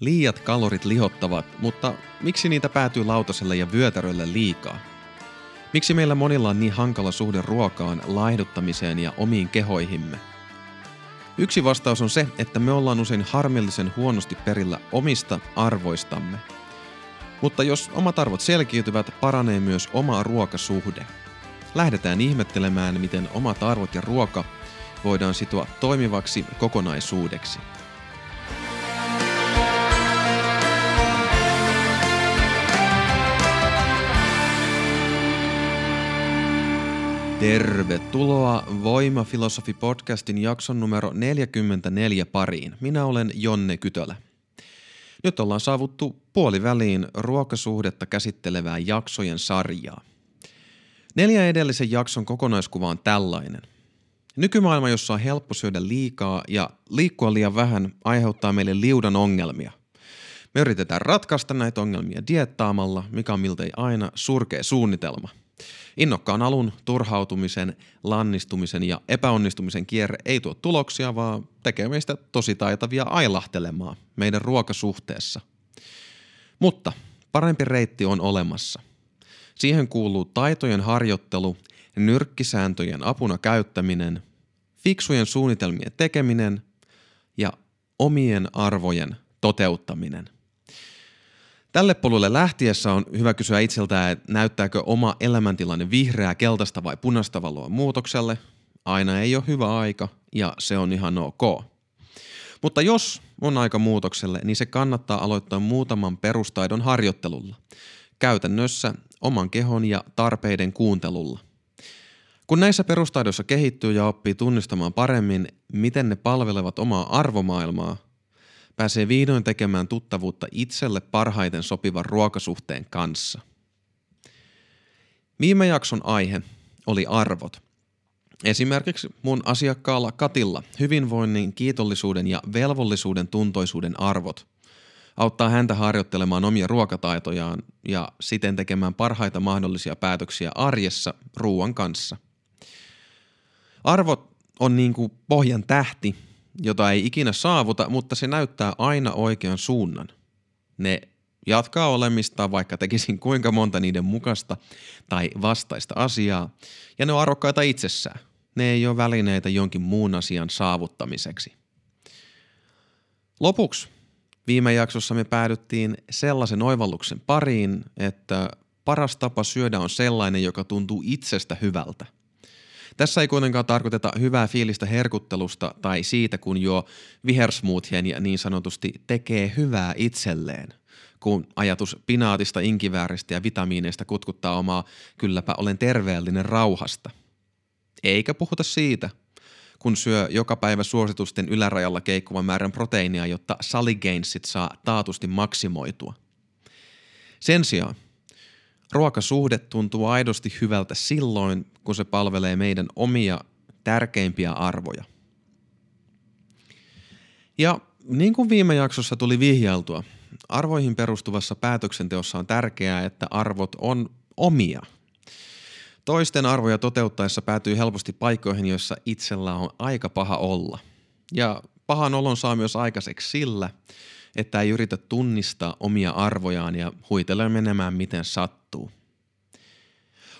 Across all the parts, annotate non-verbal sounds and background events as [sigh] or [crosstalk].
Liiat kalorit lihottavat, mutta miksi niitä päätyy lautaselle ja vyötärölle liikaa? Miksi meillä monilla on niin hankala suhde ruokaan, laihduttamiseen ja omiin kehoihimme? Yksi vastaus on se, että me ollaan usein harmillisen huonosti perillä omista arvoistamme. Mutta jos omat arvot selkiytyvät, paranee myös oma ruokasuhde. Lähdetään ihmettelemään, miten omat arvot ja ruoka voidaan sitoa toimivaksi kokonaisuudeksi. Tervetuloa Voimafilosofi-podcastin jakson numero 44 pariin. Minä olen Jonne Kytölä. Nyt ollaan saavuttu puoliväliin ruokasuhdetta käsittelevää jaksojen sarjaa. Neljä edellisen jakson kokonaiskuva on tällainen. Nykymaailma, jossa on helppo syödä liikaa ja liikkua liian vähän, aiheuttaa meille liudan ongelmia. Me yritetään ratkaista näitä ongelmia diettaamalla, mikä on miltei aina surkea suunnitelma – Innokkaan alun, turhautumisen, lannistumisen ja epäonnistumisen kierre ei tuo tuloksia, vaan tekee meistä tosi taitavia ailahtelemaan meidän ruokasuhteessa. Mutta parempi reitti on olemassa. Siihen kuuluu taitojen harjoittelu, nyrkkisääntöjen apuna käyttäminen, fiksujen suunnitelmien tekeminen ja omien arvojen toteuttaminen – Tälle polulle lähtiessä on hyvä kysyä itseltään, että näyttääkö oma elämäntilanne vihreää, keltaista vai punaista valoa muutokselle. Aina ei ole hyvä aika ja se on ihan ok. Mutta jos on aika muutokselle, niin se kannattaa aloittaa muutaman perustaidon harjoittelulla. Käytännössä oman kehon ja tarpeiden kuuntelulla. Kun näissä perustaidoissa kehittyy ja oppii tunnistamaan paremmin, miten ne palvelevat omaa arvomaailmaa, pääsee vihdoin tekemään tuttavuutta itselle parhaiten sopivan ruokasuhteen kanssa. Viime jakson aihe oli arvot. Esimerkiksi mun asiakkaalla Katilla hyvinvoinnin, kiitollisuuden ja velvollisuuden tuntoisuuden arvot auttaa häntä harjoittelemaan omia ruokataitojaan ja siten tekemään parhaita mahdollisia päätöksiä arjessa ruoan kanssa. Arvot on niin kuin pohjan tähti, jota ei ikinä saavuta, mutta se näyttää aina oikean suunnan. Ne jatkaa olemistaan, vaikka tekisin kuinka monta niiden mukasta tai vastaista asiaa, ja ne on arvokkaita itsessään. Ne ei ole välineitä jonkin muun asian saavuttamiseksi. Lopuksi viime jaksossa me päädyttiin sellaisen oivalluksen pariin, että paras tapa syödä on sellainen, joka tuntuu itsestä hyvältä – tässä ei kuitenkaan tarkoiteta hyvää fiilistä herkuttelusta tai siitä, kun jo vihersmoothien ja niin sanotusti tekee hyvää itselleen kun ajatus pinaatista, inkivääristä ja vitamiineista kutkuttaa omaa kylläpä olen terveellinen rauhasta. Eikä puhuta siitä, kun syö joka päivä suositusten ylärajalla keikkuvan määrän proteiinia, jotta saligainsit saa taatusti maksimoitua. Sen sijaan ruokasuhde tuntuu aidosti hyvältä silloin, kun se palvelee meidän omia tärkeimpiä arvoja. Ja niin kuin viime jaksossa tuli vihjailtua, arvoihin perustuvassa päätöksenteossa on tärkeää, että arvot on omia. Toisten arvoja toteuttaessa päätyy helposti paikkoihin, joissa itsellä on aika paha olla. Ja pahan olon saa myös aikaiseksi sillä, että ei yritä tunnistaa omia arvojaan ja huitelee menemään miten sattuu.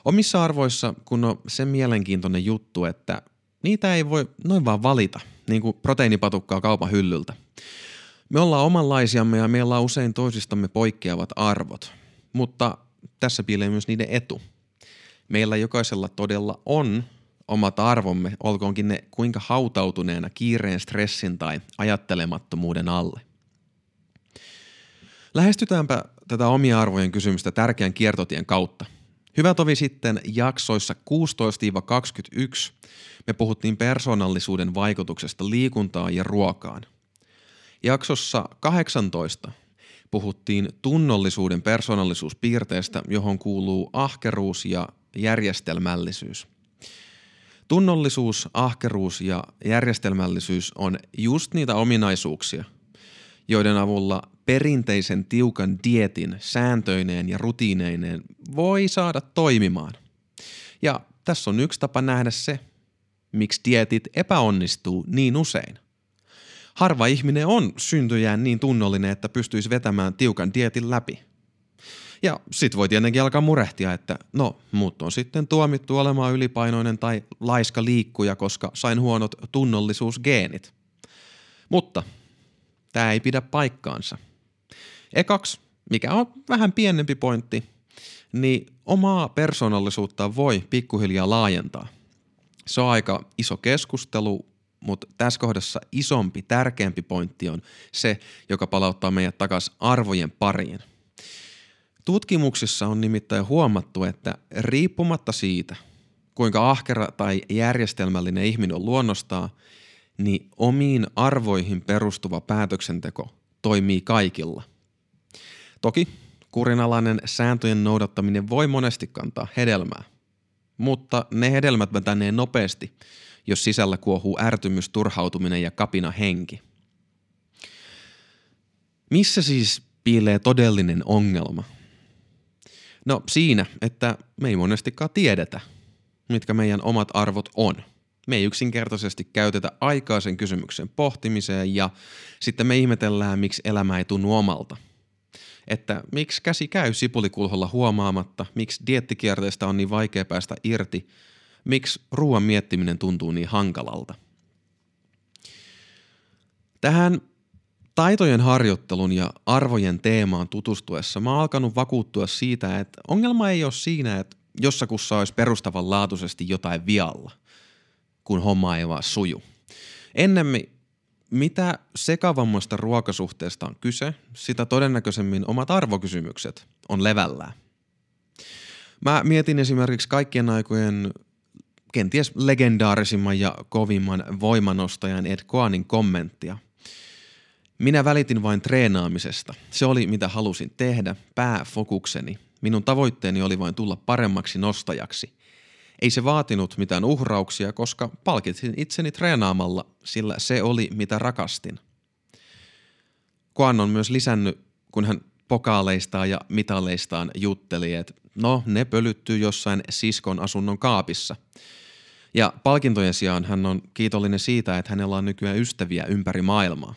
Omissa arvoissa kun on se mielenkiintoinen juttu, että niitä ei voi noin vaan valita, niin kuin proteiinipatukkaa kaupan hyllyltä. Me ollaan omanlaisiamme ja meillä on usein toisistamme poikkeavat arvot, mutta tässä piilee myös niiden etu. Meillä jokaisella todella on omat arvomme, olkoonkin ne kuinka hautautuneena kiireen, stressin tai ajattelemattomuuden alle. Lähestytäänpä tätä omia arvojen kysymystä tärkeän kiertotien kautta – Hyvä tovi sitten jaksoissa 16-21 me puhuttiin persoonallisuuden vaikutuksesta liikuntaan ja ruokaan. Jaksossa 18 puhuttiin tunnollisuuden persoonallisuuspiirteestä, johon kuuluu ahkeruus ja järjestelmällisyys. Tunnollisuus, ahkeruus ja järjestelmällisyys on just niitä ominaisuuksia, joiden avulla perinteisen tiukan dietin sääntöineen ja rutiineineen voi saada toimimaan. Ja tässä on yksi tapa nähdä se, miksi dietit epäonnistuu niin usein. Harva ihminen on syntyjään niin tunnollinen, että pystyisi vetämään tiukan dietin läpi. Ja sit voi tietenkin alkaa murehtia, että no, muut on sitten tuomittu olemaan ylipainoinen tai laiska liikkuja, koska sain huonot tunnollisuusgeenit. Mutta tämä ei pidä paikkaansa. Ekaksi, mikä on vähän pienempi pointti, niin omaa persoonallisuutta voi pikkuhiljaa laajentaa. Se on aika iso keskustelu, mutta tässä kohdassa isompi, tärkeämpi pointti on se, joka palauttaa meidät takaisin arvojen pariin. Tutkimuksissa on nimittäin huomattu, että riippumatta siitä, kuinka ahkera tai järjestelmällinen ihminen on luonnostaan, niin omiin arvoihin perustuva päätöksenteko toimii kaikilla. Toki kurinalainen sääntöjen noudattaminen voi monesti kantaa hedelmää, mutta ne hedelmät vetänee nopeasti, jos sisällä kuohuu ärtymys, turhautuminen ja kapina henki. Missä siis piilee todellinen ongelma? No siinä, että me ei monestikaan tiedetä, mitkä meidän omat arvot on. Me ei yksinkertaisesti käytetä aikaa sen kysymyksen pohtimiseen ja sitten me ihmetellään, miksi elämä ei tunnu omalta. Että miksi käsi käy sipulikulholla huomaamatta, miksi diettikierteestä on niin vaikea päästä irti, miksi ruoan miettiminen tuntuu niin hankalalta. Tähän taitojen harjoittelun ja arvojen teemaan tutustuessa mä oon alkanut vakuuttua siitä, että ongelma ei ole siinä, että jossakussa olisi perustavanlaatuisesti jotain vialla, kun homma ei vaan suju. Ennemmin mitä sekavammasta ruokasuhteesta on kyse, sitä todennäköisemmin omat arvokysymykset on levällään. Mä mietin esimerkiksi kaikkien aikojen kenties legendaarisimman ja kovimman voimanostajan Ed Koanin kommenttia – minä välitin vain treenaamisesta. Se oli mitä halusin tehdä, pääfokukseni. Minun tavoitteeni oli vain tulla paremmaksi nostajaksi. Ei se vaatinut mitään uhrauksia, koska palkitsin itseni treenaamalla, sillä se oli mitä rakastin. Koan on myös lisännyt, kun hän pokaaleistaan ja mitaleistaan jutteli, että no ne pölyttyy jossain siskon asunnon kaapissa. Ja palkintojen sijaan hän on kiitollinen siitä, että hänellä on nykyään ystäviä ympäri maailmaa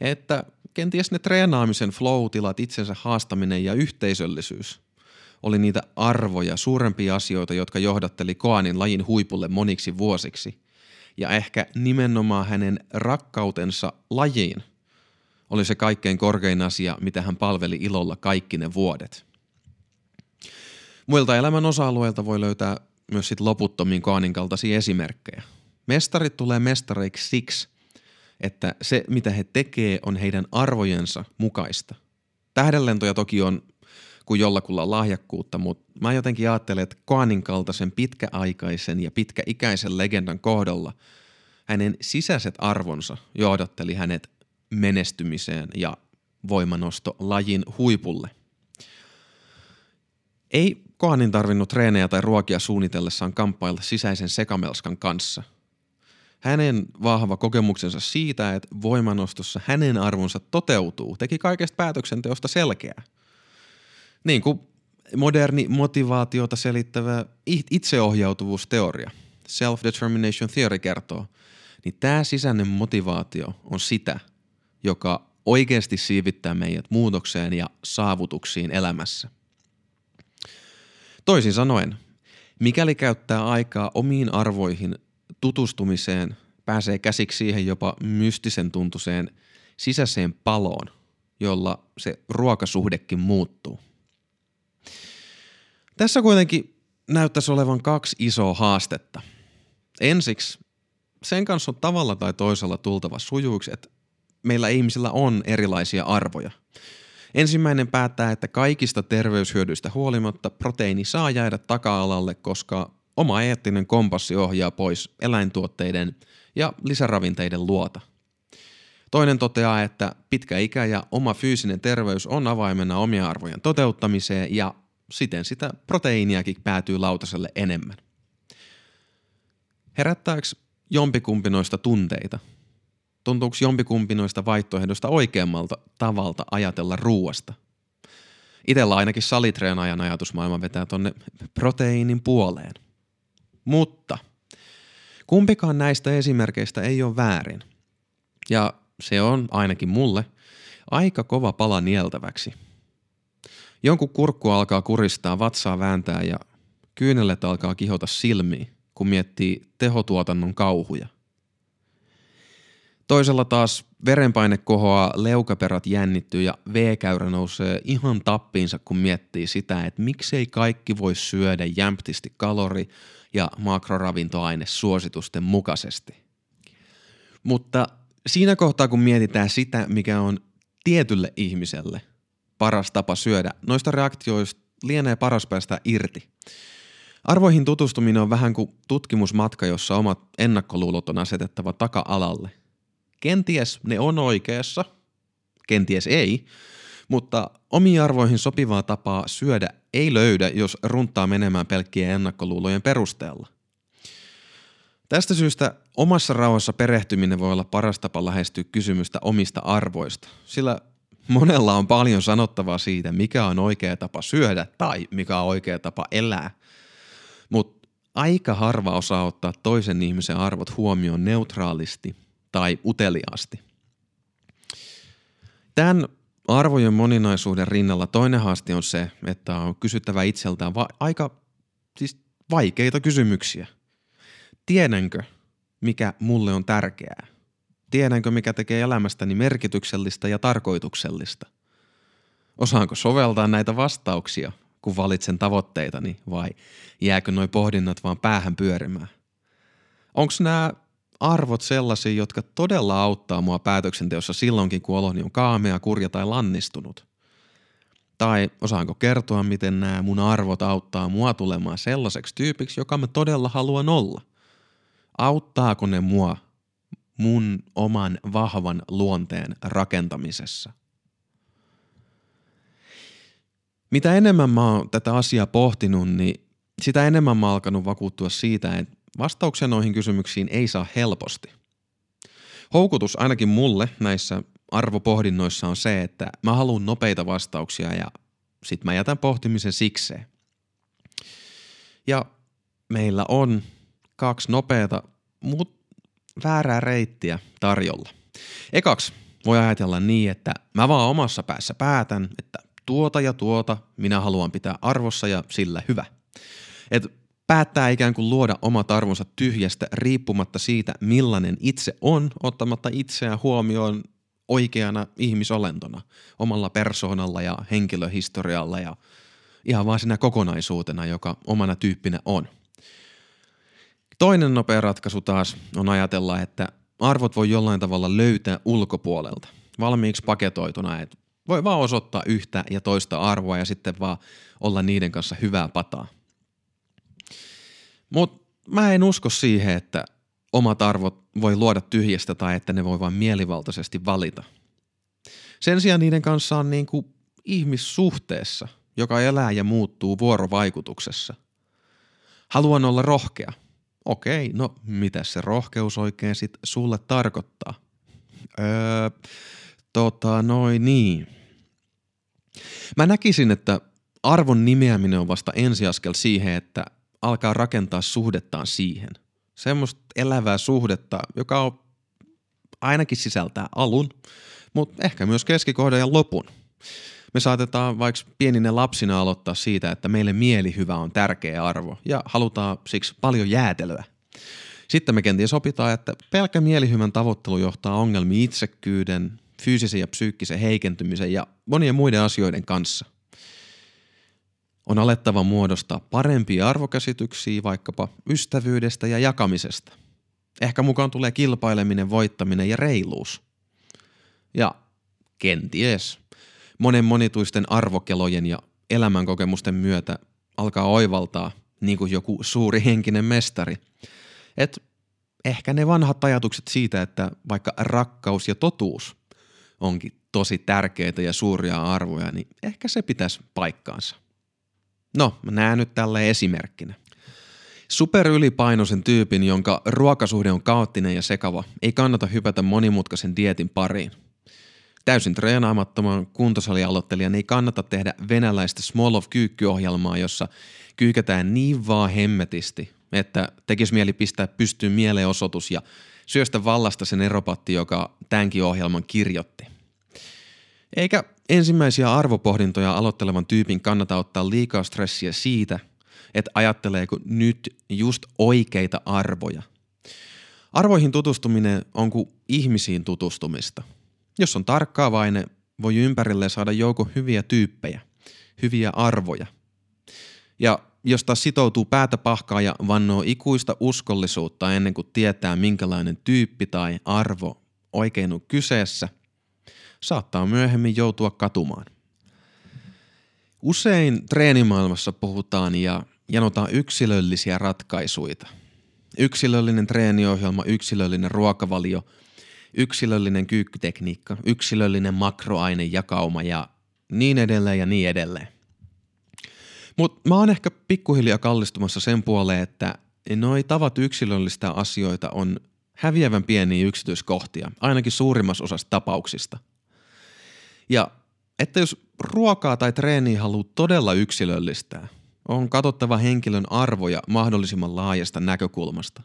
että kenties ne treenaamisen flow-tilat, itsensä haastaminen ja yhteisöllisyys oli niitä arvoja, suurempia asioita, jotka johdatteli Koanin lajin huipulle moniksi vuosiksi. Ja ehkä nimenomaan hänen rakkautensa lajiin oli se kaikkein korkein asia, mitä hän palveli ilolla kaikki ne vuodet. Muilta elämän osa-alueilta voi löytää myös sit loputtomiin Koanin kaltaisia esimerkkejä. Mestarit tulee mestareiksi siksi, että se, mitä he tekee, on heidän arvojensa mukaista. Tähdenlentoja toki on kuin jollakulla lahjakkuutta, mutta mä jotenkin ajattelen, että Koanin kaltaisen pitkäaikaisen ja pitkäikäisen legendan kohdalla hänen sisäiset arvonsa johdatteli hänet menestymiseen ja voimanosto lajin huipulle. Ei Koanin tarvinnut treenejä tai ruokia suunnitellessaan kamppailla sisäisen sekamelskan kanssa – hänen vahva kokemuksensa siitä, että voimanostossa hänen arvonsa toteutuu, teki kaikesta päätöksenteosta selkeää. Niin kuin moderni motivaatiota selittävä itseohjautuvuusteoria, self-determination theory kertoo, niin tämä sisäinen motivaatio on sitä, joka oikeasti siivittää meidät muutokseen ja saavutuksiin elämässä. Toisin sanoen, mikäli käyttää aikaa omiin arvoihin tutustumiseen pääsee käsiksi siihen jopa mystisen tuntuseen sisäiseen paloon, jolla se ruokasuhdekin muuttuu. Tässä kuitenkin näyttäisi olevan kaksi isoa haastetta. Ensiksi sen kanssa on tavalla tai toisella tultava sujuiksi, että meillä ihmisillä on erilaisia arvoja. Ensimmäinen päättää, että kaikista terveyshyödyistä huolimatta proteiini saa jäädä taka-alalle, koska Oma eettinen kompassi ohjaa pois eläintuotteiden ja lisäravinteiden luota. Toinen toteaa, että pitkä ikä ja oma fyysinen terveys on avaimena omia arvojen toteuttamiseen ja siten sitä proteiiniakin päätyy lautaselle enemmän. Herättääkö jompikumpi noista tunteita? Tuntuuko jompikumpi noista vaihtoehdosta oikeammalta tavalta ajatella ruuasta? Itellä ainakin salitreenaajan ajatusmaailma vetää tonne proteiinin puoleen. Mutta kumpikaan näistä esimerkkeistä ei ole väärin. Ja se on ainakin mulle aika kova pala nieltäväksi. Jonkun kurkku alkaa kuristaa, vatsaa vääntää ja kyynelet alkaa kihota silmiin, kun miettii tehotuotannon kauhuja. Toisella taas verenpaine kohoaa, leukaperät jännittyy ja V-käyrä nousee ihan tappiinsa, kun miettii sitä, että miksei kaikki voi syödä jämptisti kalori- ja makroravintoaine suositusten mukaisesti. Mutta siinä kohtaa, kun mietitään sitä, mikä on tietylle ihmiselle paras tapa syödä, noista reaktioista lienee paras päästä irti. Arvoihin tutustuminen on vähän kuin tutkimusmatka, jossa omat ennakkoluulot on asetettava taka-alalle – Kenties ne on oikeassa, kenties ei, mutta omiin arvoihin sopivaa tapaa syödä ei löydä, jos runtaa menemään pelkkien ennakkoluulojen perusteella. Tästä syystä omassa rauhassa perehtyminen voi olla paras tapa lähestyä kysymystä omista arvoista, sillä monella on paljon sanottavaa siitä, mikä on oikea tapa syödä tai mikä on oikea tapa elää. Mutta aika harva osaa ottaa toisen ihmisen arvot huomioon neutraalisti tai uteliaasti. Tämän arvojen moninaisuuden rinnalla toinen haaste on se, että on kysyttävä itseltään va- aika siis vaikeita kysymyksiä. Tiedänkö, mikä mulle on tärkeää? Tiedänkö, mikä tekee elämästäni merkityksellistä ja tarkoituksellista? Osaanko soveltaa näitä vastauksia, kun valitsen tavoitteitani, vai jääkö noi pohdinnat vaan päähän pyörimään? Onko nämä arvot sellaisia, jotka todella auttaa mua päätöksenteossa silloinkin, kun oloni on kaamea, kurja tai lannistunut? Tai osaanko kertoa, miten nämä mun arvot auttaa mua tulemaan sellaiseksi tyypiksi, joka mä todella haluan olla? Auttaako ne mua mun oman vahvan luonteen rakentamisessa? Mitä enemmän mä oon tätä asiaa pohtinut, niin sitä enemmän mä oon alkanut vakuuttua siitä, että Vastauksia noihin kysymyksiin ei saa helposti. Houkutus ainakin mulle näissä arvopohdinnoissa on se, että mä haluan nopeita vastauksia ja sit mä jätän pohtimisen sikseen. Ja meillä on kaksi nopeata, mutta väärää reittiä tarjolla. Ekaksi voi ajatella niin, että mä vaan omassa päässä päätän, että tuota ja tuota minä haluan pitää arvossa ja sillä hyvä. Et päättää ikään kuin luoda omat arvonsa tyhjästä riippumatta siitä, millainen itse on, ottamatta itseään huomioon oikeana ihmisolentona, omalla persoonalla ja henkilöhistorialla ja ihan vaan siinä kokonaisuutena, joka omana tyyppinä on. Toinen nopea ratkaisu taas on ajatella, että arvot voi jollain tavalla löytää ulkopuolelta, valmiiksi paketoituna, että voi vaan osoittaa yhtä ja toista arvoa ja sitten vaan olla niiden kanssa hyvää pataa – mutta mä en usko siihen, että omat arvot voi luoda tyhjästä tai että ne voi vain mielivaltaisesti valita. Sen sijaan niiden kanssa on niin kuin ihmissuhteessa, joka elää ja muuttuu vuorovaikutuksessa. Haluan olla rohkea. Okei, no mitä se rohkeus oikein sitten sulle tarkoittaa? Öö, tota, noin niin. Mä näkisin, että arvon nimeäminen on vasta ensiaskel siihen, että alkaa rakentaa suhdettaan siihen. Semmoista elävää suhdetta, joka on ainakin sisältää alun, mutta ehkä myös keskikohdan ja lopun. Me saatetaan vaikka pieninen lapsina aloittaa siitä, että meille mielihyvä on tärkeä arvo ja halutaan siksi paljon jäätelöä. Sitten me kenties opitaan, että pelkkä mielihyvän tavoittelu johtaa ongelmiin itsekkyyden, fyysisen ja psyykkisen heikentymisen ja monien muiden asioiden kanssa. On alettava muodostaa parempia arvokäsityksiä vaikkapa ystävyydestä ja jakamisesta. Ehkä mukaan tulee kilpaileminen, voittaminen ja reiluus. Ja kenties monen monituisten arvokelojen ja elämänkokemusten myötä alkaa oivaltaa, niin kuin joku suuri henkinen mestari, että ehkä ne vanhat ajatukset siitä, että vaikka rakkaus ja totuus onkin tosi tärkeitä ja suuria arvoja, niin ehkä se pitäisi paikkaansa. No, mä näen nyt tälle esimerkkinä. Superylipainoisen tyypin, jonka ruokasuhde on kaoottinen ja sekava, ei kannata hypätä monimutkaisen dietin pariin. Täysin treenaamattoman kuntosalialoittelijan ei kannata tehdä venäläistä Small of Kyykkyohjelmaa, jossa kyykätään niin vaan hemmetisti, että tekisi mieli pistää pystyyn mielenosoitus ja syöstä vallasta sen eropatti, joka tämänkin ohjelman kirjoitti. Eikä ensimmäisiä arvopohdintoja aloittelevan tyypin kannata ottaa liikaa stressiä siitä, että ajatteleeko nyt just oikeita arvoja. Arvoihin tutustuminen on kuin ihmisiin tutustumista. Jos on tarkkaavainen, voi ympärille saada joukko hyviä tyyppejä, hyviä arvoja. Ja jos taas sitoutuu päätä pahkaa ja vannoo ikuista uskollisuutta ennen kuin tietää minkälainen tyyppi tai arvo oikein on kyseessä, saattaa myöhemmin joutua katumaan. Usein treenimaailmassa puhutaan ja janotaan yksilöllisiä ratkaisuja. Yksilöllinen treeniohjelma, yksilöllinen ruokavalio, yksilöllinen kyykkytekniikka, yksilöllinen makroainejakauma ja niin edelleen ja niin edelleen. Mutta mä oon ehkä pikkuhiljaa kallistumassa sen puoleen, että noi tavat yksilöllistä asioita on häviävän pieniä yksityiskohtia, ainakin suurimmassa osassa tapauksista. Ja että jos ruokaa tai treeniä haluaa todella yksilöllistää, on katsottava henkilön arvoja mahdollisimman laajasta näkökulmasta.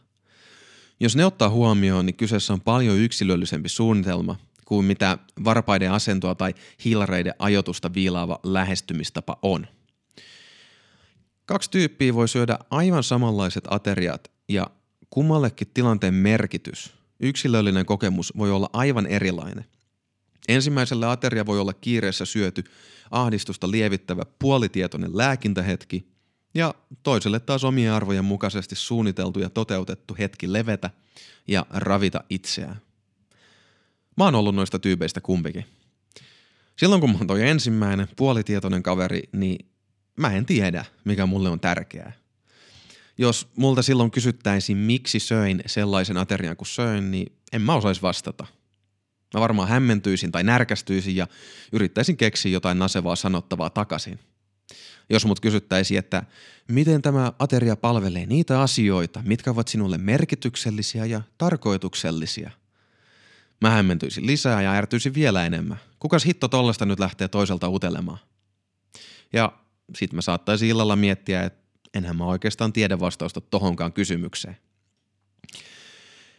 Jos ne ottaa huomioon, niin kyseessä on paljon yksilöllisempi suunnitelma kuin mitä varpaiden asentoa tai hiilareiden ajotusta viilaava lähestymistapa on – Kaksi tyyppiä voi syödä aivan samanlaiset ateriat ja kummallekin tilanteen merkitys, yksilöllinen kokemus voi olla aivan erilainen. Ensimmäiselle ateria voi olla kiireessä syöty ahdistusta lievittävä puolitietoinen lääkintähetki ja toiselle taas omien arvojen mukaisesti suunniteltu ja toteutettu hetki levetä ja ravita itseään. Mä oon ollut noista tyypeistä kumpikin. Silloin kun mä oon toi ensimmäinen puolitietoinen kaveri, niin mä en tiedä, mikä mulle on tärkeää. Jos multa silloin kysyttäisiin, miksi söin sellaisen aterian kuin söin, niin en mä osaisi vastata. Mä varmaan hämmentyisin tai närkästyisin ja yrittäisin keksiä jotain nasevaa sanottavaa takaisin. Jos mut kysyttäisiin, että miten tämä ateria palvelee niitä asioita, mitkä ovat sinulle merkityksellisiä ja tarkoituksellisia. Mä hämmentyisin lisää ja ärtyisin vielä enemmän. Kukas hitto tollasta nyt lähtee toiselta utelemaan? Ja sitten mä saattaisin illalla miettiä, että enhän mä oikeastaan tiedä vastausta tohonkaan kysymykseen.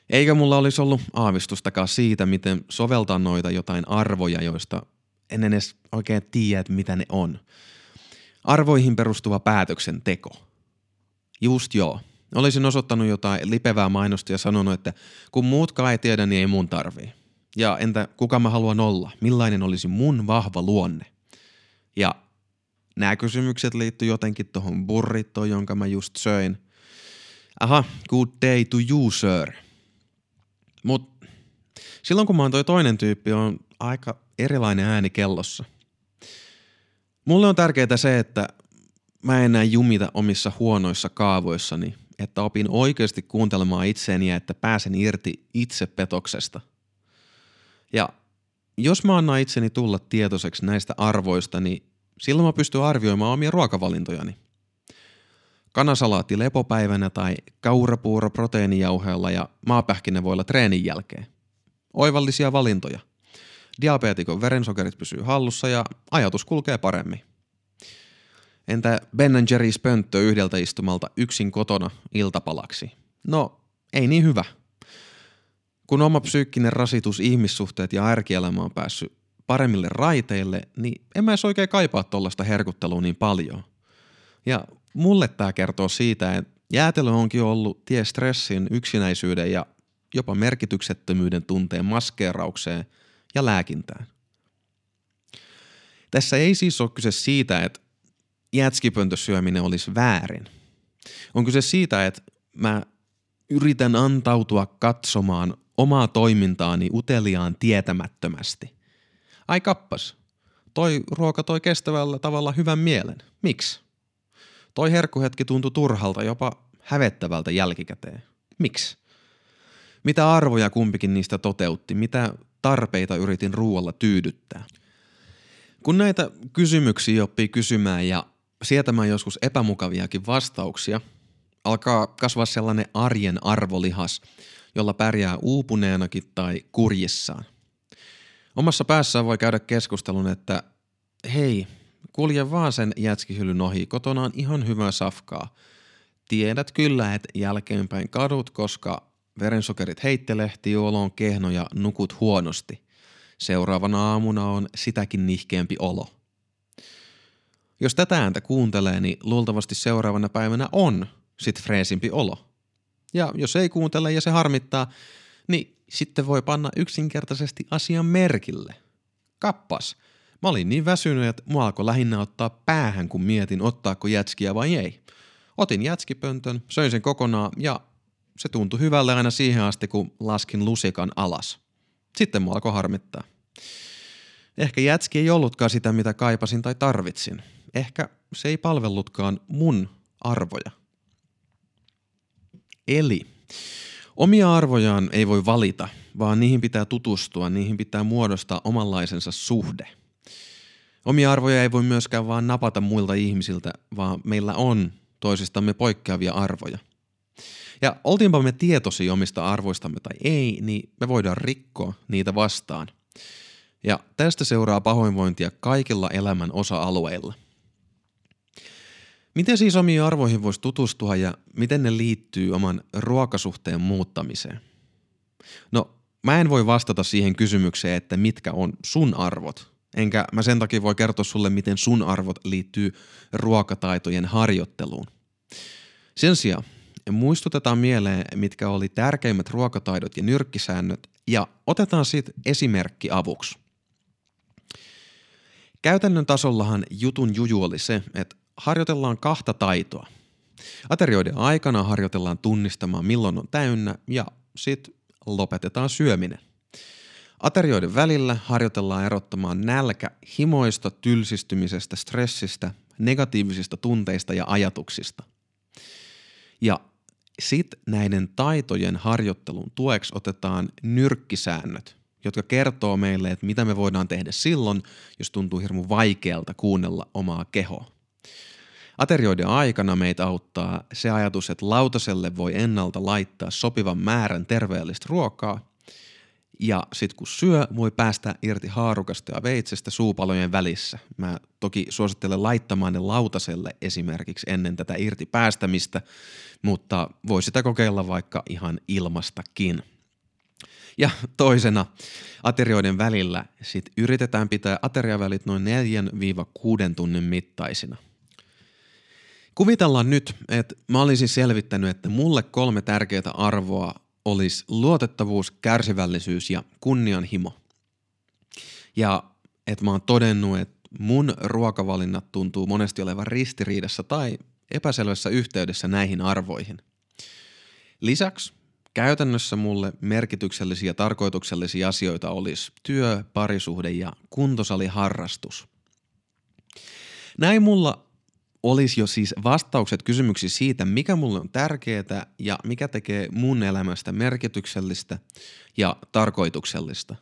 Eikä mulla olisi ollut aavistustakaan siitä, miten soveltaa noita jotain arvoja, joista en edes oikein tiedä, mitä ne on. Arvoihin perustuva päätöksenteko. Just joo. Olisin osoittanut jotain lipevää mainosta ja sanonut, että kun muutkaan ei tiedä, niin ei mun tarvii. Ja entä kuka mä haluan olla? Millainen olisi mun vahva luonne? Ja Nämä kysymykset liittyy jotenkin tuohon burritoon, jonka mä just söin. Aha, good day to you, sir. Mut silloin kun mä oon toi toinen tyyppi, on aika erilainen ääni kellossa. Mulle on tärkeää se, että mä en enää jumita omissa huonoissa kaavoissani, että opin oikeasti kuuntelemaan itseäni ja että pääsen irti itsepetoksesta. Ja jos mä annan itseni tulla tietoiseksi näistä arvoista, niin Silloin mä pystyn arvioimaan omia ruokavalintojani. Kanasalaatti lepopäivänä tai kaurapuuro proteiinijauheella ja maapähkinävoilla treenin jälkeen. Oivallisia valintoja. Diabeetikon verensokerit pysyy hallussa ja ajatus kulkee paremmin. Entä Ben Jerry's pönttö yhdeltä istumalta yksin kotona iltapalaksi? No, ei niin hyvä. Kun oma psyykkinen rasitus, ihmissuhteet ja arkielämä on päässyt paremmille raiteille, niin en mä edes oikein kaipaa tuollaista herkuttelua niin paljon. Ja mulle tämä kertoo siitä, että jäätelö onkin ollut tie stressin, yksinäisyyden ja jopa merkityksettömyyden tunteen maskeeraukseen ja lääkintään. Tässä ei siis ole kyse siitä, että jätskipöntösyöminen olisi väärin. On kyse siitä, että mä yritän antautua katsomaan omaa toimintaani uteliaan tietämättömästi – Ai kappas, toi ruoka toi kestävällä tavalla hyvän mielen. Miksi? Toi herkkuhetki tuntui turhalta, jopa hävettävältä jälkikäteen. Miksi? Mitä arvoja kumpikin niistä toteutti? Mitä tarpeita yritin ruoalla tyydyttää? Kun näitä kysymyksiä oppii kysymään ja sietämään joskus epämukaviakin vastauksia, alkaa kasvaa sellainen arjen arvolihas, jolla pärjää uupuneenakin tai kurjissaan – Omassa päässään voi käydä keskustelun, että hei, kulje vaan sen jätskihyllyn ohi, kotona on ihan hyvää safkaa. tiedät kyllä, että jälkeenpäin kadut, koska verensokerit heittelehtii, olo on kehno ja nukut huonosti. Seuraavana aamuna on sitäkin nihkeämpi olo. Jos tätä ääntä kuuntelee, niin luultavasti seuraavana päivänä on sit freesimpi olo. Ja jos ei kuuntele ja se harmittaa, niin sitten voi panna yksinkertaisesti asian merkille. Kappas, mä olin niin väsynyt, että mua alkoi lähinnä ottaa päähän, kun mietin ottaako jätskiä vai ei. Otin jätskipöntön, söin sen kokonaan ja se tuntui hyvälle aina siihen asti, kun laskin lusikan alas. Sitten mua alkoi harmittaa. Ehkä jätski ei ollutkaan sitä, mitä kaipasin tai tarvitsin. Ehkä se ei palvellutkaan mun arvoja. Eli omia arvojaan ei voi valita, vaan niihin pitää tutustua, niihin pitää muodostaa omanlaisensa suhde. Omia arvoja ei voi myöskään vaan napata muilta ihmisiltä, vaan meillä on toisistamme poikkeavia arvoja. Ja oltiinpa me tietoisia omista arvoistamme tai ei, niin me voidaan rikkoa niitä vastaan. Ja tästä seuraa pahoinvointia kaikilla elämän osa-alueilla. Miten siis omiin arvoihin voisi tutustua ja miten ne liittyy oman ruokasuhteen muuttamiseen? No, mä en voi vastata siihen kysymykseen, että mitkä on sun arvot. Enkä mä sen takia voi kertoa sulle, miten sun arvot liittyy ruokataitojen harjoitteluun. Sen sijaan muistutetaan mieleen, mitkä oli tärkeimmät ruokataidot ja nyrkkisäännöt, ja otetaan siitä esimerkki avuksi. Käytännön tasollahan jutun juju oli se, että harjoitellaan kahta taitoa. Aterioiden aikana harjoitellaan tunnistamaan milloin on täynnä ja sitten lopetetaan syöminen. Aterioiden välillä harjoitellaan erottamaan nälkä himoista, tylsistymisestä, stressistä, negatiivisista tunteista ja ajatuksista. Ja sitten näiden taitojen harjoittelun tueksi otetaan nyrkkisäännöt, jotka kertoo meille, että mitä me voidaan tehdä silloin, jos tuntuu hirmu vaikealta kuunnella omaa kehoa. Aterioiden aikana meitä auttaa se ajatus, että lautaselle voi ennalta laittaa sopivan määrän terveellistä ruokaa, ja sitten kun syö, voi päästä irti haarukasta ja veitsestä suupalojen välissä. Mä toki suosittelen laittamaan ne lautaselle esimerkiksi ennen tätä irti päästämistä, mutta voi sitä kokeilla vaikka ihan ilmastakin. Ja toisena aterioiden välillä sit yritetään pitää ateriavälit noin 4-6 tunnin mittaisina – Kuvitellaan nyt, että mä olisin selvittänyt, että mulle kolme tärkeää arvoa olisi luotettavuus, kärsivällisyys ja kunnianhimo. Ja että mä oon todennut, että mun ruokavalinnat tuntuu monesti olevan ristiriidassa tai epäselvässä yhteydessä näihin arvoihin. Lisäksi käytännössä mulle merkityksellisiä ja tarkoituksellisia asioita olisi työ, parisuhde ja kuntosaliharrastus. Näin mulla olisi jo siis vastaukset kysymyksiin siitä, mikä mulle on tärkeää ja mikä tekee mun elämästä merkityksellistä ja tarkoituksellista.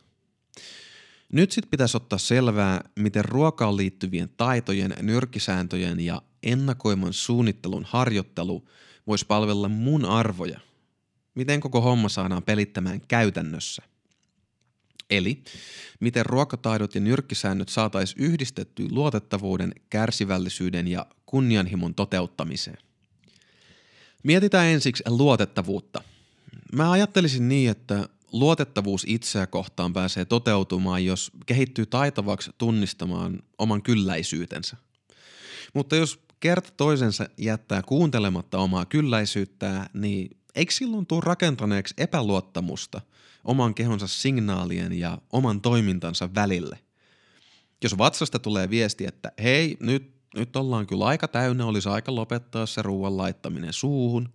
Nyt sitten pitäisi ottaa selvää, miten ruokaan liittyvien taitojen, nyrkkisääntöjen ja ennakoiman suunnittelun harjoittelu voisi palvella mun arvoja. Miten koko homma saadaan pelittämään käytännössä. Eli miten ruokataidot ja nyrkkisäännöt saataisiin yhdistettyä luotettavuuden, kärsivällisyyden ja kunnianhimon toteuttamiseen. Mietitään ensiksi luotettavuutta. Mä ajattelisin niin, että luotettavuus itseä kohtaan pääsee toteutumaan, jos kehittyy taitavaksi tunnistamaan oman kylläisyytensä. Mutta jos kerta toisensa jättää kuuntelematta omaa kylläisyyttää, niin eikö silloin tule rakentaneeksi epäluottamusta oman kehonsa signaalien ja oman toimintansa välille? Jos vatsasta tulee viesti, että hei, nyt nyt ollaan kyllä aika täynnä, olisi aika lopettaa se ruoan laittaminen suuhun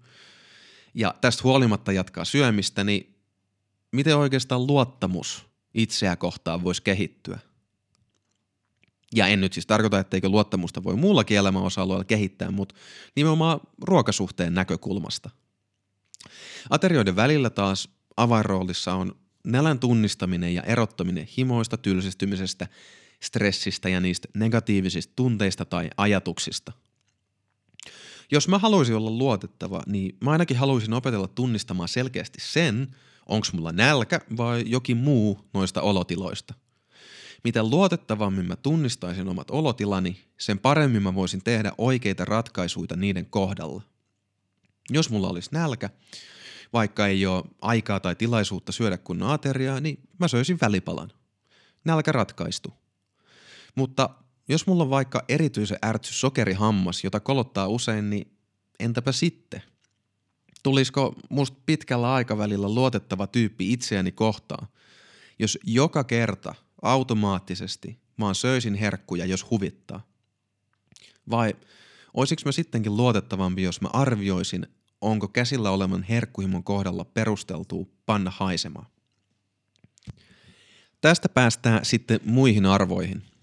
ja tästä huolimatta jatkaa syömistä, niin miten oikeastaan luottamus itseä kohtaan voisi kehittyä? Ja en nyt siis tarkoita, etteikö luottamusta voi muullakin elämän osa-alueella kehittää, mutta nimenomaan ruokasuhteen näkökulmasta. Aterioiden välillä taas avainroolissa on nälän tunnistaminen ja erottaminen himoista, tylsistymisestä stressistä ja niistä negatiivisista tunteista tai ajatuksista. Jos mä haluaisin olla luotettava, niin mä ainakin haluaisin opetella tunnistamaan selkeästi sen, onko mulla nälkä vai jokin muu noista olotiloista. Mitä luotettavammin mä tunnistaisin omat olotilani, sen paremmin mä voisin tehdä oikeita ratkaisuja niiden kohdalla. Jos mulla olisi nälkä, vaikka ei ole aikaa tai tilaisuutta syödä kunnon ateriaa, niin mä söisin välipalan. Nälkä ratkaistu. Mutta jos mulla on vaikka erityisen ärtsy sokerihammas, jota kolottaa usein, niin entäpä sitten? Tulisiko musta pitkällä aikavälillä luotettava tyyppi itseäni kohtaan, jos joka kerta automaattisesti mä söisin herkkuja, jos huvittaa? Vai olisiko mä sittenkin luotettavampi, jos mä arvioisin, onko käsillä olevan herkkuhimon kohdalla perusteltua panna haisemaan? Tästä päästään sitten muihin arvoihin –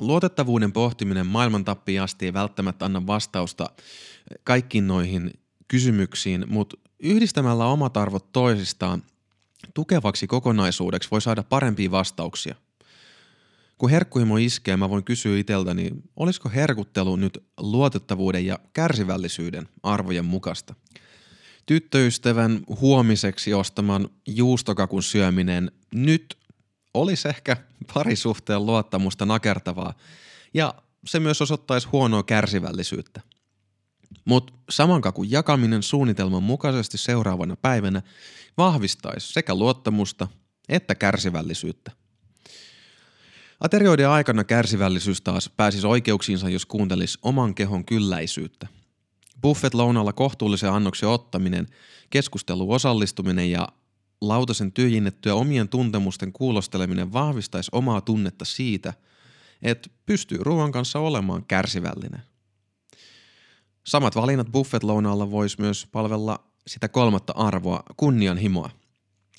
Luotettavuuden pohtiminen maailman tappiin asti ei välttämättä anna vastausta kaikkiin noihin kysymyksiin, mutta yhdistämällä omat arvot toisistaan tukevaksi kokonaisuudeksi voi saada parempia vastauksia. Kun herkkuhimo iskee, mä voin kysyä itseltäni, olisiko herkuttelu nyt luotettavuuden ja kärsivällisyyden arvojen mukaista? Tyttöystävän huomiseksi ostaman juustokakun syöminen nyt olisi ehkä parisuhteen luottamusta nakertavaa ja se myös osoittaisi huonoa kärsivällisyyttä. Mutta saman kakun jakaminen suunnitelman mukaisesti seuraavana päivänä vahvistaisi sekä luottamusta että kärsivällisyyttä. Aterioiden aikana kärsivällisyys taas pääsisi oikeuksiinsa, jos kuuntelisi oman kehon kylläisyyttä. Buffet lounalla kohtuullisen annoksen ottaminen, keskustelu osallistuminen ja lautasen tyhjinnettyä omien tuntemusten kuulosteleminen vahvistaisi omaa tunnetta siitä, että pystyy ruoan kanssa olemaan kärsivällinen. Samat valinnat buffet-lounaalla voisi myös palvella sitä kolmatta arvoa, kunnianhimoa.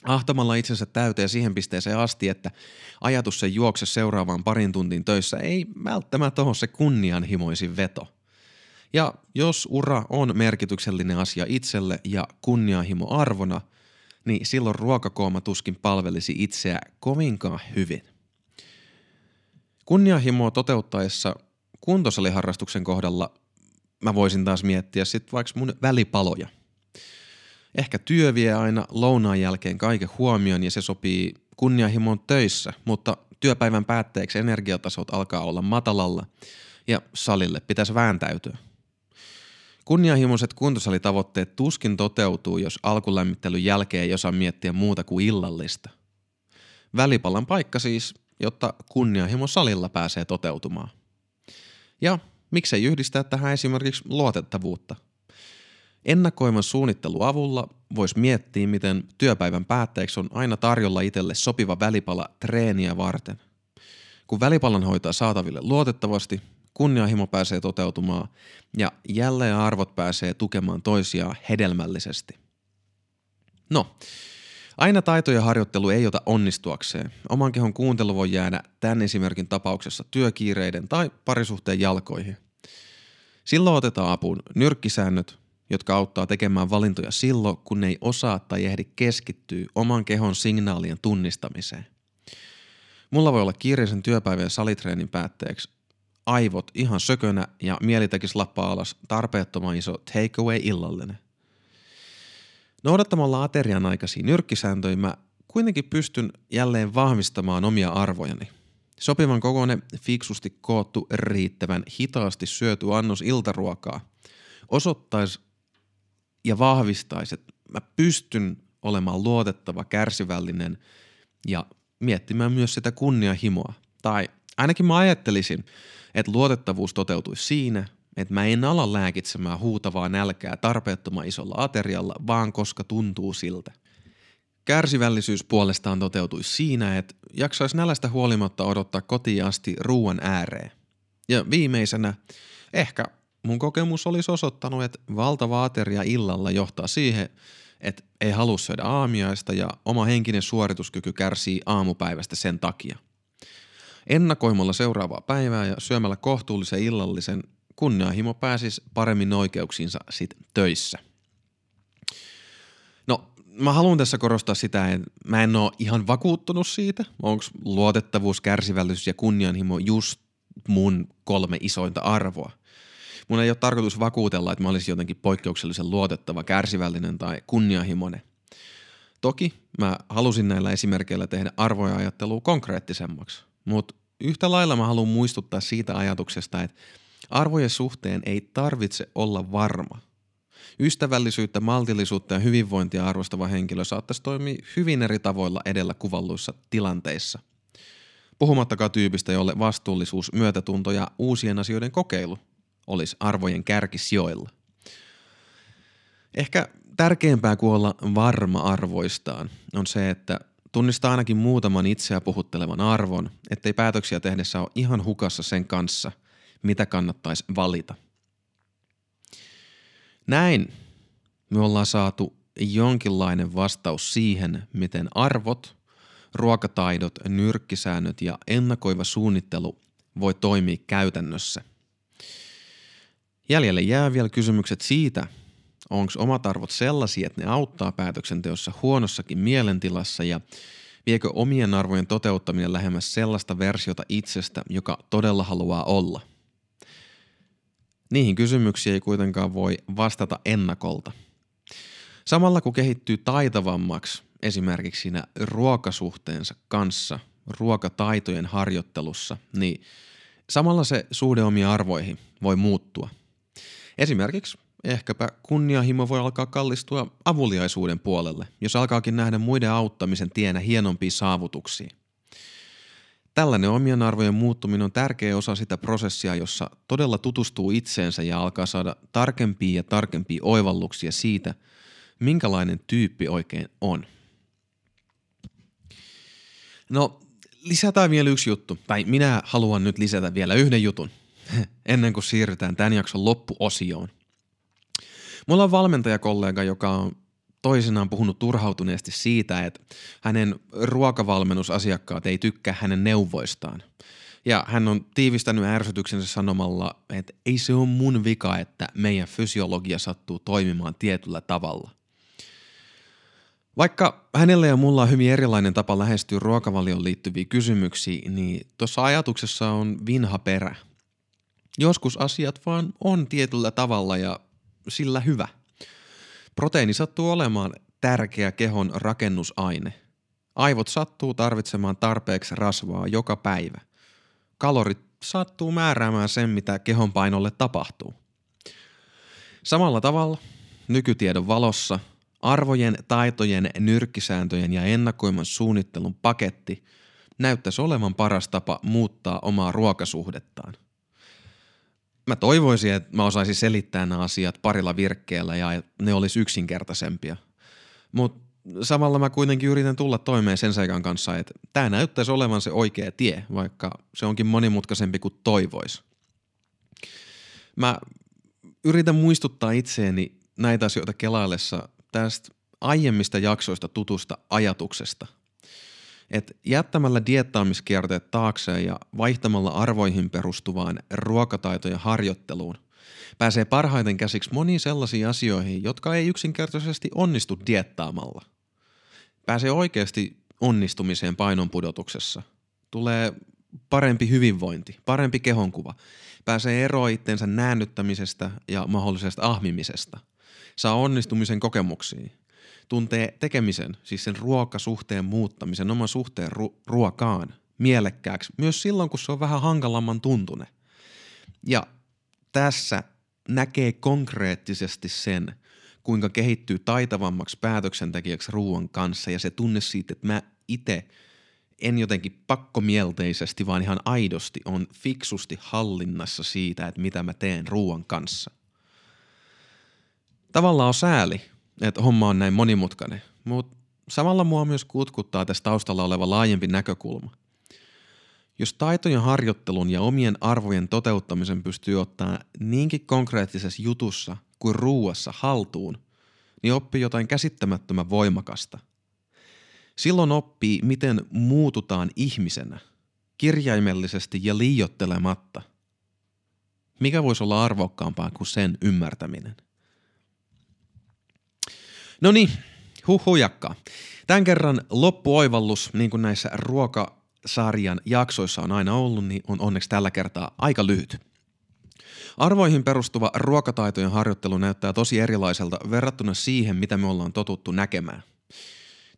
Ahtamalla itsensä täyteen siihen pisteeseen asti, että ajatus sen juokse seuraavaan parin tuntiin töissä ei välttämättä ole se kunnianhimoisin veto. Ja jos ura on merkityksellinen asia itselle ja kunnianhimo arvona – niin silloin ruokakooma tuskin palvelisi itseä kovinkaan hyvin. Kunnianhimoa toteuttaessa kuntosaliharrastuksen kohdalla mä voisin taas miettiä sitten vaikka mun välipaloja. Ehkä työ vie aina lounaan jälkeen kaiken huomioon ja se sopii kunnianhimoon töissä, mutta työpäivän päätteeksi energiatasot alkaa olla matalalla ja salille pitäisi vääntäytyä. Kunnianhimoiset kuntosalitavoitteet tuskin toteutuu, jos alkulämmittelyn jälkeen ei osaa miettiä muuta kuin illallista. Välipalan paikka siis, jotta kunnianhimo salilla pääsee toteutumaan. Ja miksei yhdistää tähän esimerkiksi luotettavuutta. Ennakoivan suunnittelu avulla voisi miettiä, miten työpäivän päätteeksi on aina tarjolla itselle sopiva välipala treeniä varten. Kun välipalan hoitaa saataville luotettavasti, kunnianhimo pääsee toteutumaan ja jälleen arvot pääsee tukemaan toisiaan hedelmällisesti. No, aina taito ja harjoittelu ei ota onnistuakseen. Oman kehon kuuntelu voi jäädä tämän esimerkin tapauksessa työkiireiden tai parisuhteen jalkoihin. Silloin otetaan apuun nyrkkisäännöt, jotka auttaa tekemään valintoja silloin, kun ei osaa tai ehdi keskittyä oman kehon signaalien tunnistamiseen. Mulla voi olla kiireisen työpäivän salitreenin päätteeksi aivot ihan sökönä ja mieli tekisi lappaa alas tarpeettoman iso takeaway illallinen. Noudattamalla aterian aikaisia nyrkkisääntöjä mä kuitenkin pystyn jälleen vahvistamaan omia arvojani. Sopivan kokoinen, fiksusti koottu, riittävän hitaasti syöty annos iltaruokaa osoittaisi ja vahvistaisi, että mä pystyn olemaan luotettava, kärsivällinen ja miettimään myös sitä kunnianhimoa. Tai ainakin mä ajattelisin, että luotettavuus toteutuisi siinä, että mä en ala lääkitsemään huutavaa nälkää tarpeettoman isolla aterialla, vaan koska tuntuu siltä. Kärsivällisyys puolestaan toteutuisi siinä, että jaksaisi nälästä huolimatta odottaa kotiin asti ruuan ääreen. Ja viimeisenä, ehkä mun kokemus olisi osoittanut, että valtava ateria illalla johtaa siihen, että ei halua syödä aamiaista ja oma henkinen suorituskyky kärsii aamupäivästä sen takia. Ennakoimalla seuraavaa päivää ja syömällä kohtuullisen illallisen kunnianhimo pääsisi paremmin oikeuksiinsa sit töissä. No, mä haluan tässä korostaa sitä, että mä en ole ihan vakuuttunut siitä, onko luotettavuus, kärsivällisyys ja kunnianhimo just mun kolme isointa arvoa. Mun ei ole tarkoitus vakuutella, että mä olisin jotenkin poikkeuksellisen luotettava, kärsivällinen tai kunnianhimoinen. Toki mä halusin näillä esimerkkeillä tehdä arvoja ajattelua konkreettisemmaksi – mutta yhtä lailla mä haluan muistuttaa siitä ajatuksesta, että arvojen suhteen ei tarvitse olla varma. Ystävällisyyttä, maltillisuutta ja hyvinvointia arvostava henkilö saattaisi toimia hyvin eri tavoilla edellä kuvalluissa tilanteissa. Puhumattakaan tyypistä, jolle vastuullisuus, myötätunto ja uusien asioiden kokeilu olisi arvojen kärkisijoilla. Ehkä tärkeämpää kuin olla varma arvoistaan on se, että tunnistaa ainakin muutaman itseä puhuttelevan arvon, ettei päätöksiä tehdessä ole ihan hukassa sen kanssa, mitä kannattaisi valita. Näin me ollaan saatu jonkinlainen vastaus siihen, miten arvot, ruokataidot, nyrkkisäännöt ja ennakoiva suunnittelu voi toimia käytännössä. Jäljelle jää vielä kysymykset siitä, onko omat arvot sellaisia, että ne auttaa päätöksenteossa huonossakin mielentilassa ja viekö omien arvojen toteuttaminen lähemmäs sellaista versiota itsestä, joka todella haluaa olla. Niihin kysymyksiin ei kuitenkaan voi vastata ennakolta. Samalla kun kehittyy taitavammaksi esimerkiksi siinä ruokasuhteensa kanssa, ruokataitojen harjoittelussa, niin samalla se suhde omiin arvoihin voi muuttua. Esimerkiksi ehkäpä kunnianhimo voi alkaa kallistua avuliaisuuden puolelle, jos alkaakin nähdä muiden auttamisen tienä hienompia saavutuksia. Tällainen omien arvojen muuttuminen on tärkeä osa sitä prosessia, jossa todella tutustuu itseensä ja alkaa saada tarkempia ja tarkempia oivalluksia siitä, minkälainen tyyppi oikein on. No, lisätään vielä yksi juttu, tai minä haluan nyt lisätä vielä yhden jutun, [laughs] ennen kuin siirrytään tämän jakson loppuosioon. Mulla on valmentajakollega, joka on toisinaan puhunut turhautuneesti siitä, että hänen ruokavalmennusasiakkaat ei tykkää hänen neuvoistaan. Ja hän on tiivistänyt ärsytyksensä sanomalla, että ei se ole mun vika, että meidän fysiologia sattuu toimimaan tietyllä tavalla. Vaikka hänelle ja mulla on hyvin erilainen tapa lähestyä ruokavalioon liittyviä kysymyksiä, niin tuossa ajatuksessa on vinha perä. Joskus asiat vaan on tietyllä tavalla ja sillä hyvä. Proteiini sattuu olemaan tärkeä kehon rakennusaine. Aivot sattuu tarvitsemaan tarpeeksi rasvaa joka päivä. Kalorit sattuu määräämään sen, mitä kehon painolle tapahtuu. Samalla tavalla nykytiedon valossa arvojen, taitojen, nyrkkisääntöjen ja ennakoiman suunnittelun paketti näyttäisi olevan paras tapa muuttaa omaa ruokasuhdettaan mä toivoisin, että mä osaisin selittää nämä asiat parilla virkkeellä ja ne olisi yksinkertaisempia. Mutta samalla mä kuitenkin yritän tulla toimeen sen seikan kanssa, että tämä näyttäisi olevan se oikea tie, vaikka se onkin monimutkaisempi kuin toivois. Mä yritän muistuttaa itseeni näitä asioita kelaillessa tästä aiemmista jaksoista tutusta ajatuksesta – että jättämällä diettaamiskierteet taakseen ja vaihtamalla arvoihin perustuvaan ruokataitojen harjoitteluun pääsee parhaiten käsiksi moniin sellaisiin asioihin, jotka ei yksinkertaisesti onnistu diettaamalla. Pääsee oikeasti onnistumiseen painonpudotuksessa. Tulee parempi hyvinvointi, parempi kehonkuva. Pääsee eroon itsensä näännyttämisestä ja mahdollisesta ahmimisesta. Saa onnistumisen kokemuksia tuntee tekemisen, siis sen ruokasuhteen muuttamisen, oman suhteen ru- ruokaan mielekkääksi, myös silloin, kun se on vähän hankalamman tuntune. Ja tässä näkee konkreettisesti sen, kuinka kehittyy taitavammaksi päätöksentekijäksi ruoan kanssa ja se tunne siitä, että mä itse en jotenkin pakkomielteisesti, vaan ihan aidosti on fiksusti hallinnassa siitä, että mitä mä teen ruoan kanssa. Tavallaan on sääli, että homma on näin monimutkainen, mutta samalla mua myös kutkuttaa tässä taustalla oleva laajempi näkökulma. Jos taitojen harjoittelun ja omien arvojen toteuttamisen pystyy ottaa niinkin konkreettisessa jutussa kuin ruuassa haltuun, niin oppii jotain käsittämättömän voimakasta. Silloin oppii, miten muututaan ihmisenä, kirjaimellisesti ja liiottelematta. Mikä voisi olla arvokkaampaa kuin sen ymmärtäminen? No niin, huhujakka. Tämän kerran loppuoivallus, niin kuin näissä ruokasarjan jaksoissa on aina ollut, niin on onneksi tällä kertaa aika lyhyt. Arvoihin perustuva ruokataitojen harjoittelu näyttää tosi erilaiselta verrattuna siihen, mitä me ollaan totuttu näkemään.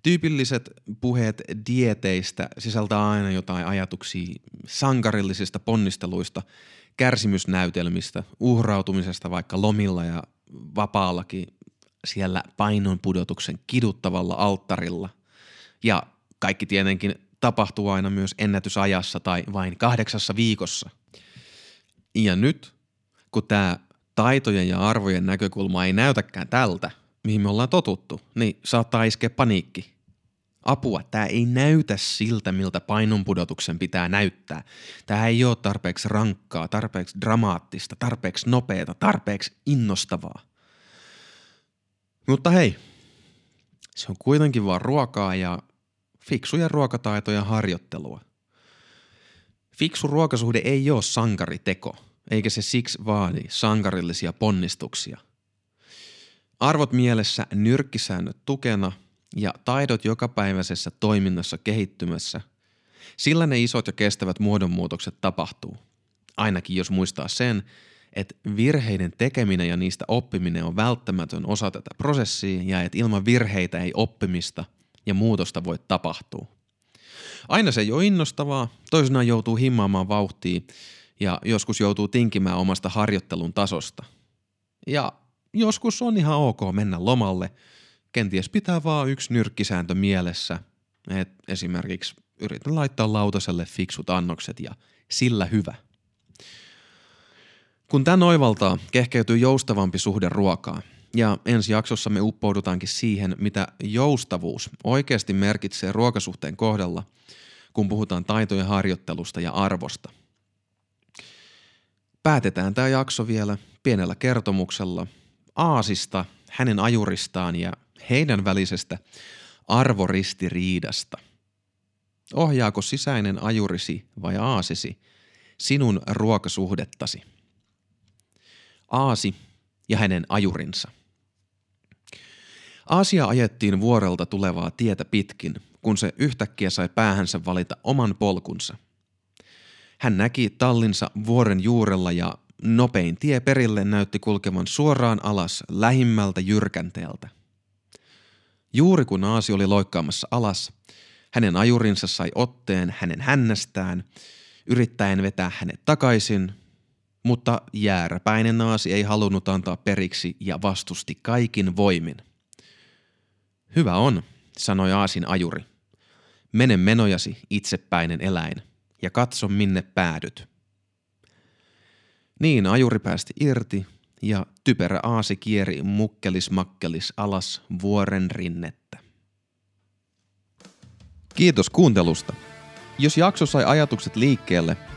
Tyypilliset puheet dieteistä sisältää aina jotain ajatuksia sankarillisista ponnisteluista, kärsimysnäytelmistä, uhrautumisesta vaikka lomilla ja vapaallakin siellä painonpudotuksen kiduttavalla alttarilla. Ja kaikki tietenkin tapahtuu aina myös ennätysajassa tai vain kahdeksassa viikossa. Ja nyt, kun tämä taitojen ja arvojen näkökulma ei näytäkään tältä, mihin me ollaan totuttu, niin saattaa iskeä paniikki. Apua, tämä ei näytä siltä, miltä painonpudotuksen pitää näyttää. Tämä ei ole tarpeeksi rankkaa, tarpeeksi dramaattista, tarpeeksi nopeata, tarpeeksi innostavaa. Mutta hei, se on kuitenkin vaan ruokaa ja fiksuja ruokataitoja harjoittelua. Fiksu ruokasuhde ei ole sankariteko, eikä se siksi vaadi sankarillisia ponnistuksia. Arvot mielessä, nyrkkisäännöt tukena ja taidot jokapäiväisessä toiminnassa kehittymässä, sillä ne isot ja kestävät muodonmuutokset tapahtuu. Ainakin jos muistaa sen, että virheiden tekeminen ja niistä oppiminen on välttämätön osa tätä prosessia ja että ilman virheitä ei oppimista ja muutosta voi tapahtua. Aina se ei ole innostavaa, toisinaan joutuu himmaamaan vauhtia ja joskus joutuu tinkimään omasta harjoittelun tasosta. Ja joskus on ihan ok mennä lomalle, kenties pitää vaan yksi nyrkkisääntö mielessä, että esimerkiksi yritän laittaa lautaselle fiksut annokset ja sillä hyvä – kun tämän oivaltaa, kehkeytyy joustavampi suhde ruokaa. Ja ensi jaksossa me uppoudutaankin siihen, mitä joustavuus oikeasti merkitsee ruokasuhteen kohdalla, kun puhutaan taitojen harjoittelusta ja arvosta. Päätetään tämä jakso vielä pienellä kertomuksella Aasista, hänen ajuristaan ja heidän välisestä arvoristiriidasta. Ohjaako sisäinen ajurisi vai aasisi sinun ruokasuhdettasi? Aasi ja hänen ajurinsa. Aasia ajettiin vuorelta tulevaa tietä pitkin, kun se yhtäkkiä sai päähänsä valita oman polkunsa. Hän näki tallinsa vuoren juurella ja nopein tie perille näytti kulkevan suoraan alas lähimmältä jyrkänteeltä. Juuri kun Aasi oli loikkaamassa alas, hänen ajurinsa sai otteen hänen hännästään, yrittäen vetää hänet takaisin mutta jääräpäinen naasi ei halunnut antaa periksi ja vastusti kaikin voimin. Hyvä on, sanoi Aasin ajuri. Mene menojasi, itsepäinen eläin, ja katso minne päädyt. Niin ajuri päästi irti, ja typerä aasi kieri mukkelis makkelis alas vuoren rinnettä. Kiitos kuuntelusta. Jos jakso sai ajatukset liikkeelle